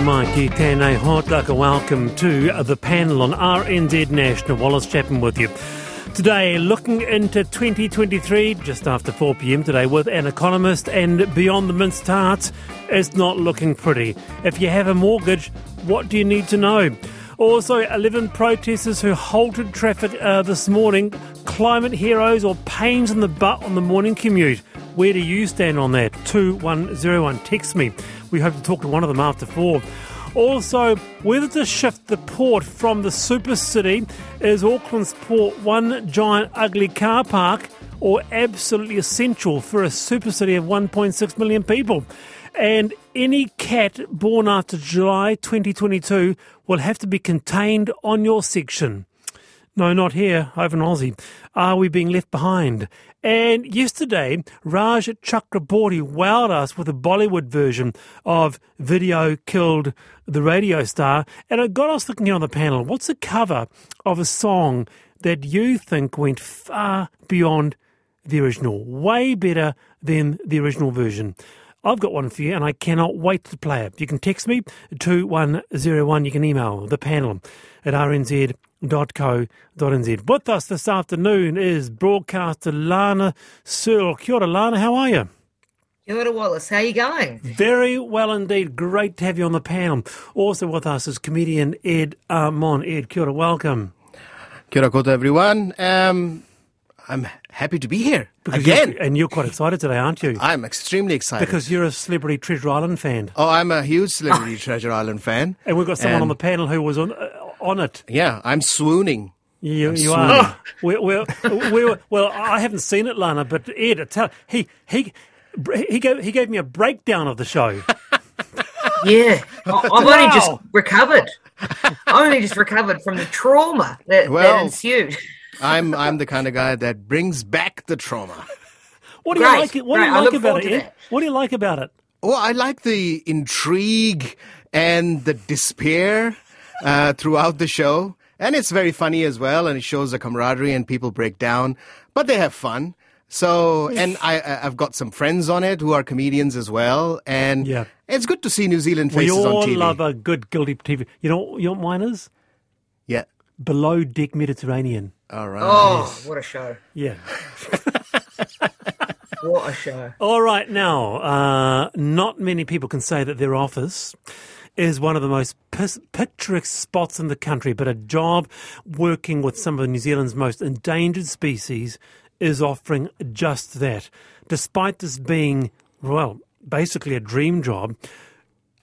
Mai ki tēnei hōtaka. Welcome to the panel on RNZ National. Wallace Chapman with you. Today, looking into 2023, just after 4 pm today, with an economist and beyond the minced tarts, it's not looking pretty. If you have a mortgage, what do you need to know? Also, 11 protesters who halted traffic uh, this morning, climate heroes or pains in the butt on the morning commute. Where do you stand on that? 2101. Text me. We hope to talk to one of them after four. Also, whether to shift the port from the super city is Auckland's port one giant ugly car park or absolutely essential for a super city of 1.6 million people. And any cat born after July 2022 will have to be contained on your section. No, not here, over in Aussie. Are we being left behind? And yesterday, Raj Chakraborty wowed us with a Bollywood version of Video Killed the Radio Star. And it got us thinking on the panel what's the cover of a song that you think went far beyond the original, way better than the original version? I've got one for you, and I cannot wait to play it. You can text me two one zero one. You can email the panel at rnz www.co.nz. With us this afternoon is broadcaster Lana Searle. Kia ora, Lana, how are you? Kia ora, Wallace. How are you going? Very well indeed. Great to have you on the panel. Also with us is comedian Ed Amon. Ed, kia ora, welcome. Kia ora koutou, everyone. Um, I'm happy to be here because again. You're, and you're quite excited today, aren't you? I'm extremely excited. Because you're a Celebrity Treasure Island fan. Oh, I'm a huge Celebrity Treasure Island fan. And we've got someone and on the panel who was on, uh, on it. Yeah, I'm swooning. You, I'm you swooning. are. we're, we're, we're, well, I haven't seen it, Lana, but Ed, tell, he, he, he, gave, he gave me a breakdown of the show. yeah, I've wow. only just recovered. I only just recovered from the trauma that, well, that ensued. I'm I'm the kind of guy that brings back the trauma. What do you like? What do you like about it? Ed? What do you like about it? Well, I like the intrigue and the despair uh, throughout the show, and it's very funny as well, and it shows the camaraderie and people break down, but they have fun. So, and I, I've got some friends on it who are comedians as well, and yeah. it's good to see New Zealand faces on TV. We all love a good guilty TV. You know, you know what mine is? Yeah. Below Deck Mediterranean. All right. Oh, yes. what a show! Yeah. what a show! All right, now, uh, not many people can say that their office is one of the most picturesque spots in the country, but a job working with some of New Zealand's most endangered species is offering just that. Despite this being, well, basically a dream job,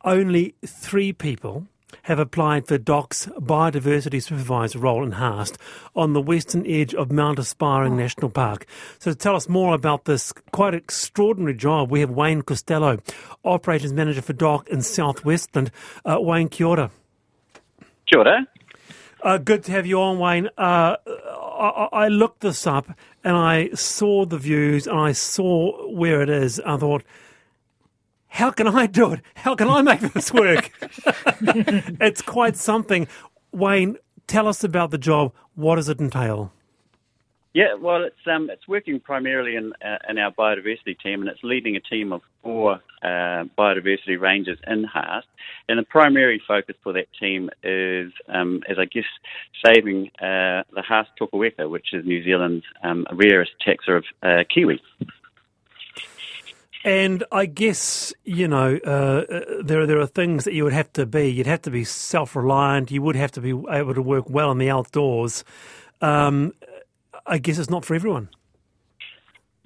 only three people have applied for DOC's biodiversity supervisor role in Haast on the western edge of Mount Aspiring. National Park. So to tell us more about this quite extraordinary job, we have Wayne Costello, Operations Manager for DOC in South Westland. Uh, Wayne, kia ora. Kia ora. Uh, good to have you on, Wayne. Uh, I, I, looked this up and I saw the views and I saw where it is. I thought, how can I do it? How can I make this work? it's quite something. Wayne, tell us about the job. What does it entail? Yeah, well, it's um, it's working primarily in uh, in our biodiversity team, and it's leading a team of four uh, biodiversity rangers in Haast. And the primary focus for that team is, um, is I guess, saving uh, the Haast tokoeka, which is New Zealand's um, rarest taxa of uh, kiwi. And I guess you know uh, uh, there there are things that you would have to be. You'd have to be self reliant. You would have to be able to work well in the outdoors. Um, I guess it's not for everyone.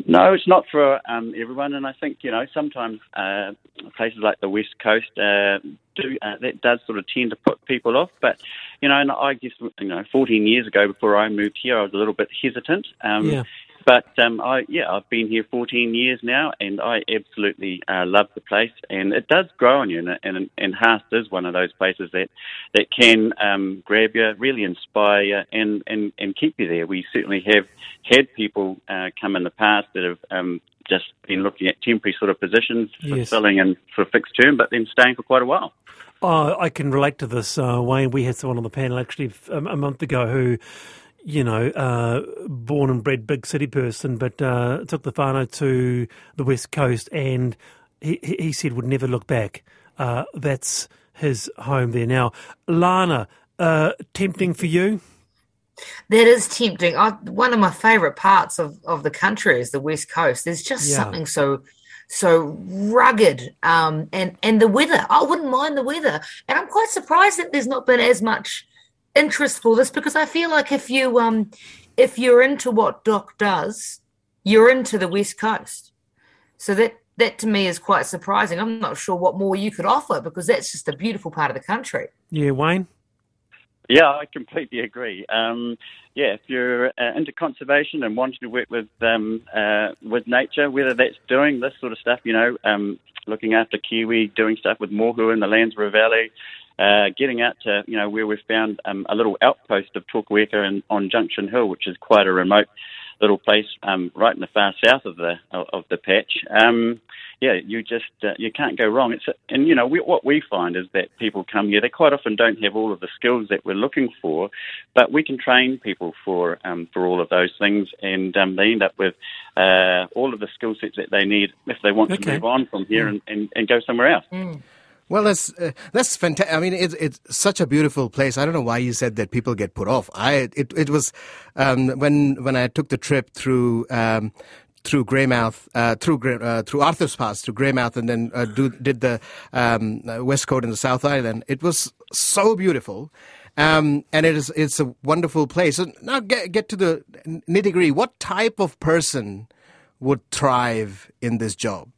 No, it's not for um, everyone, and I think you know sometimes uh, places like the west coast uh, do uh, that does sort of tend to put people off. But you know, and I guess you know, 14 years ago before I moved here, I was a little bit hesitant. Um, yeah. But um, I, yeah, I've been here 14 years now, and I absolutely uh, love the place. And it does grow on you, and, and, and Haast is one of those places that that can um, grab you, really inspire you, and, and, and keep you there. We certainly have had people uh, come in the past that have um, just been looking at temporary sort of positions, yes. filling in for a fixed term, but then staying for quite a while. Oh, I can relate to this, uh, Wayne. We had someone on the panel actually a month ago who you know, uh, born and bred big city person, but uh, took the whānau to the west coast, and he, he said would never look back. Uh, that's his home there. Now, Lana, uh, tempting for you? That is tempting. I, one of my favourite parts of, of the country is the West Coast. There's just yeah. something so so rugged, um, and and the weather. I wouldn't mind the weather, and I'm quite surprised that there's not been as much interest for this because I feel like if you um if you're into what Doc does, you're into the West Coast. So that that to me is quite surprising. I'm not sure what more you could offer because that's just a beautiful part of the country. Yeah, Wayne. Yeah, I completely agree. Um, yeah, if you're uh, into conservation and wanting to work with um, uh, with nature, whether that's doing this sort of stuff, you know, um, looking after kiwi, doing stuff with mohu in the Landsborough Valley, uh, getting out to you know where we've found um, a little outpost of Tokoeka and on Junction Hill, which is quite a remote little place um, right in the far south of the of the patch. Um, yeah, you just uh, you can't go wrong. It's and you know we, what we find is that people come here. They quite often don't have all of the skills that we're looking for, but we can train people for um, for all of those things, and um, they end up with uh, all of the skill sets that they need if they want okay. to move on from here mm. and, and, and, go somewhere else. Mm. Well, that's uh, that's fantastic. I mean, it's it's such a beautiful place. I don't know why you said that people get put off. I it it was um, when when I took the trip through. Um, through Greymouth, uh, through uh, through Arthur's Pass, through Greymouth, and then uh, do, did the um, West Coast and the South Island. It was so beautiful, um, and it is it's a wonderful place. So now get get to the nitty gritty. What type of person would thrive in this job?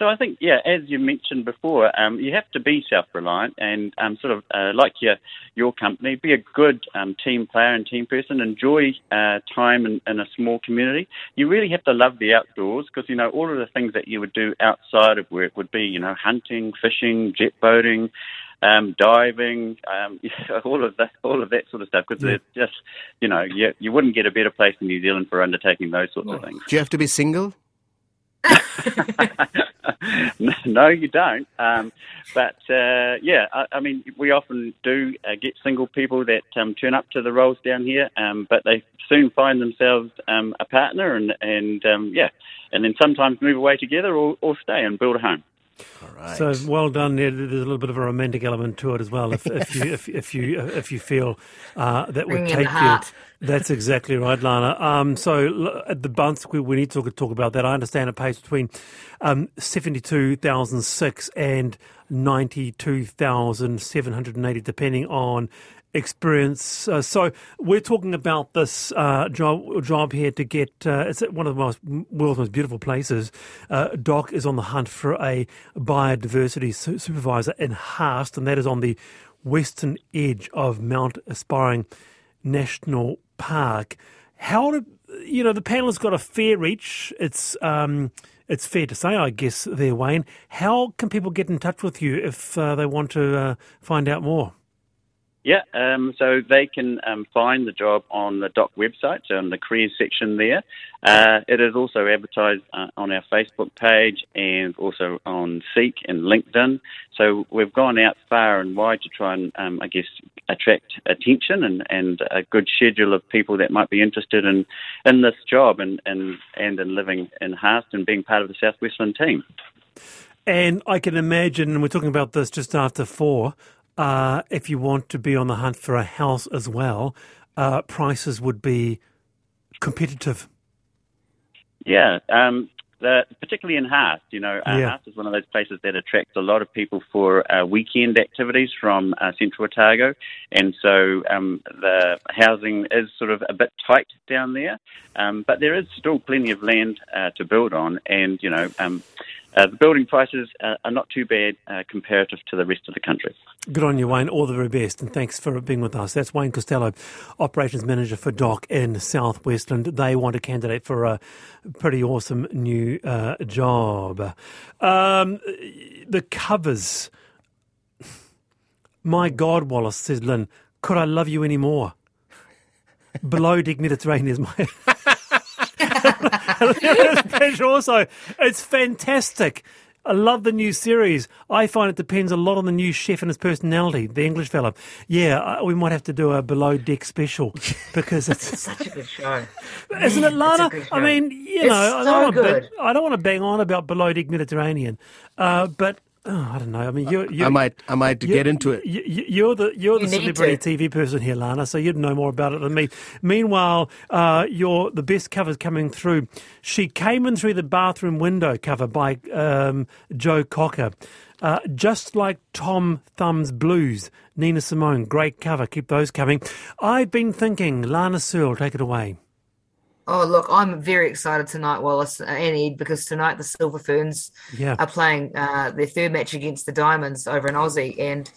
So I think, yeah, as you mentioned before, um, you have to be self-reliant and um, sort of uh, like your your company, be a good um, team player and team person. Enjoy uh, time in, in, a small community. You really have to love the outdoors because you know all of the things that you would do outside of work would be, you know, hunting, fishing, jet boating. Um, diving, um, all of that, all of that sort of stuff. Because yeah. it's just, you know, you, you wouldn't get a better place in New Zealand for undertaking those sorts of things. Do you have to be single? no, you don't. Um, but uh, yeah, I, I, mean, we often do uh, get single people that um, turn up to the roles down here, um, but they soon find themselves um, a partner, and and um, yeah, and then sometimes move away together or, or stay and build a home. So well done. There's a little bit of a romantic element to it as well. If, if you if, if you if you feel uh, that would take you, that's exactly right, Lana. Um, so at the bunts, we, we, need to talk, talk about that. I understand it pays between um, seventy two thousand six and ninety two thousand seven hundred and eighty, depending on experience. Uh, so we're talking about this uh, job job here to get. Uh, it's one of the most world's most beautiful places. Uh, Doc is on the hunt for a biodiversity su- supervisor in Haast, and that is on the western edge of Mount Aspiring National Park. How did you know the panel has got a fair reach? It's um, it's fair to say, I guess, there, Wayne. How can people get in touch with you if uh, they want to uh, find out more? Yeah, um, so they can um, find the job on the DOC website, so on the careers section there. Uh, it is also advertised uh, on our Facebook page and also on Seek and LinkedIn. So we've gone out far and wide to try and, um, I guess, attract attention and, and a good schedule of people that might be interested in, in this job and, and, and in living in Haast and being part of the South Westland team. And I can imagine, we're talking about this just after four, uh, if you want to be on the hunt for a house as well, uh, prices would be competitive. Yeah, um, the, particularly in Haast, you know, uh, yeah. Haast is one of those places that attracts a lot of people for uh, weekend activities from uh, Central Otago, and so um, the housing is sort of a bit tight down there, um, but there is still plenty of land uh, to build on, and you know, um, uh, the building prices uh, are not too bad uh, comparative to the rest of the country. Good on you, Wayne. All the very best, and thanks for being with us. That's Wayne Costello, Operations Manager for DOC in South Westland. They want a candidate for a pretty awesome new uh, job. Um, the covers. My God, Wallace, says Lynn, could I love you any more? Below Deck Mediterranean is my. pleasure also. It's fantastic. I love the new series. I find it depends a lot on the new chef and his personality, the English fella. Yeah, we might have to do a below deck special because it's, it's such a good show, isn't it, Lana? I mean, you it's know, so I, don't good. I don't want to bang on about below deck Mediterranean, uh, but Oh, I don't know. I mean, you I might, I might get into it. You, are the you're the you celebrity TV person here, Lana, so you'd know more about it than me. Meanwhile, uh, you're the best covers coming through. She came in through the bathroom window cover by um, Joe Cocker. Uh, just like Tom Thumb's Blues, Nina Simone, great cover. Keep those coming. I've been thinking, Lana Searle, take it away. Oh, look, I'm very excited tonight, Wallace and Ed, because tonight the Silver Ferns yeah. are playing uh, their third match against the Diamonds over in Aussie. And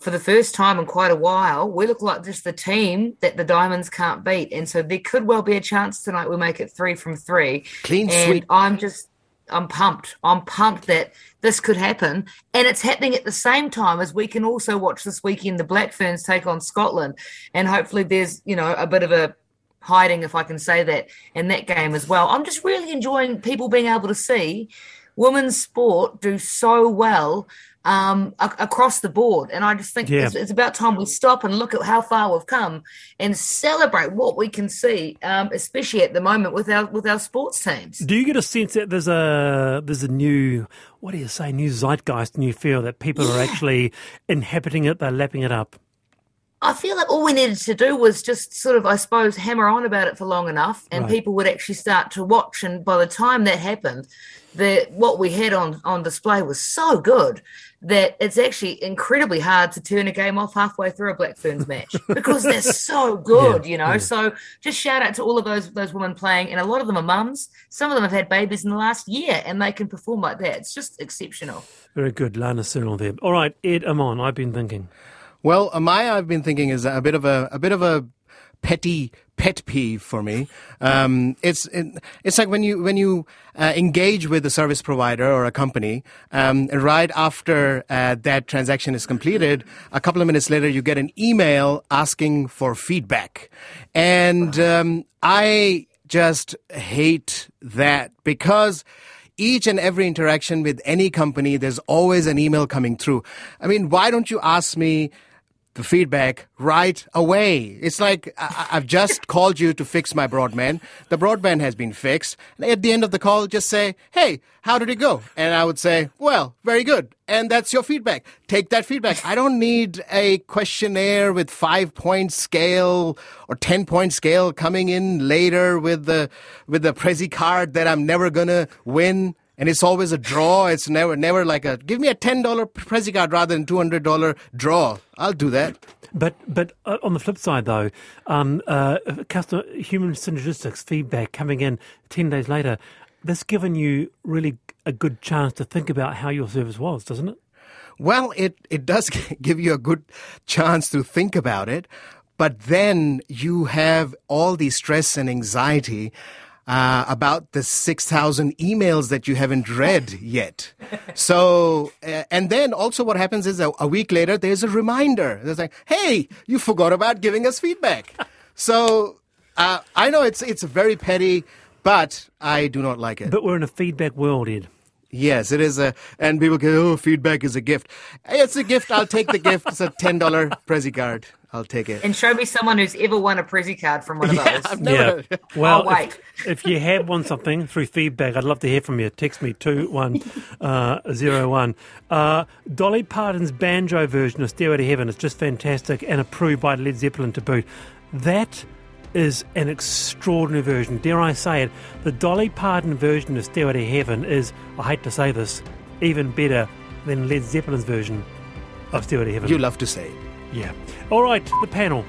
for the first time in quite a while, we look like just the team that the Diamonds can't beat. And so there could well be a chance tonight we make it three from three. Clean and sweep. I'm just, I'm pumped. I'm pumped that this could happen. And it's happening at the same time as we can also watch this weekend the Black Ferns take on Scotland. And hopefully there's, you know, a bit of a hiding, if I can say that, in that game as well. I'm just really enjoying people being able to see women's sport do so well um, a- across the board. And I just think yeah. it's, it's, about time we stop and look at how far we've come and celebrate what we can see, um, especially at the moment with our with our sports teams. Do you get a sense that there's a there's a new what do you say new zeitgeist, new feel that people yeah. are actually inhabiting it, they're lapping it up? I feel like all we needed to do was just sort of, I suppose, hammer on about it for long enough, and right. people would actually start to watch. And by the time that happened, the what we had on on display was so good that it's actually incredibly hard to turn a game off halfway through a Black Ferns match because they're so good, yeah, you know. Yeah. So just shout out to all of those those women playing, and a lot of them are mums. Some of them have had babies in the last year, and they can perform like that. It's just exceptional. Very good, Lana Searle there. All right, Ed Amon, I've been thinking. Well, Maya, I've been thinking is a bit of a a bit of a petty pet peeve for me. Um, it's it, it's like when you when you uh, engage with a service provider or a company, um, right after uh, that transaction is completed, a couple of minutes later, you get an email asking for feedback, and um, I just hate that because each and every interaction with any company, there's always an email coming through. I mean, why don't you ask me? The feedback right away. It's like I- have just called you to fix my broadband. The broadband has been fixed. And at the end of the call, just say, "Hey, how did it go?" And I would say, "Well, very good." And that's your feedback. Take that feedback. I don't need a questionnaire with five point scale or ten point scale coming in later with the with the Prezzy card that I'm never gonna win and it's always a draw. It's never never like a give me a ten dollar Prezzy card rather than two hundred dollar draw. I'll do that. But but uh, on the flip side though, um, uh, customer human synergistics feedback coming in ten days later, that's given you really a good chance to think about how your service was, doesn't it? Well, it it does give you a good chance to think about it, but then you have all the stress and anxiety uh, about the 6,000 emails that you haven't read yet. So, uh, and then also what happens is a, a, week later, there's a reminder. There's like, hey, you forgot about giving us feedback. So, uh, I know it's, it's very petty, but I do not like it. But we're in a feedback world, Ed. Yes, it is a, and people go, oh, feedback is a gift. It's a gift. I'll take the gift. It's a $10 Prezzy card. I'll take it. And show me someone who's ever won a Prezzy card from one of yeah, those. I've never. Yeah. Well, if, if, you have won something through feedback, I'd love to hear from you. Text me 2101. uh. Uh, Dolly Parton's banjo version of "Stairway to Heaven" is just fantastic and approved by Led Zeppelin to boot. That is an extraordinary version. Dare I say it? The Dolly Parton version of "Stairway to Heaven" is, I hate to say this, even better than Led Zeppelin's version of "Stairway to Heaven." You love to say it. Yeah. All right, the panel.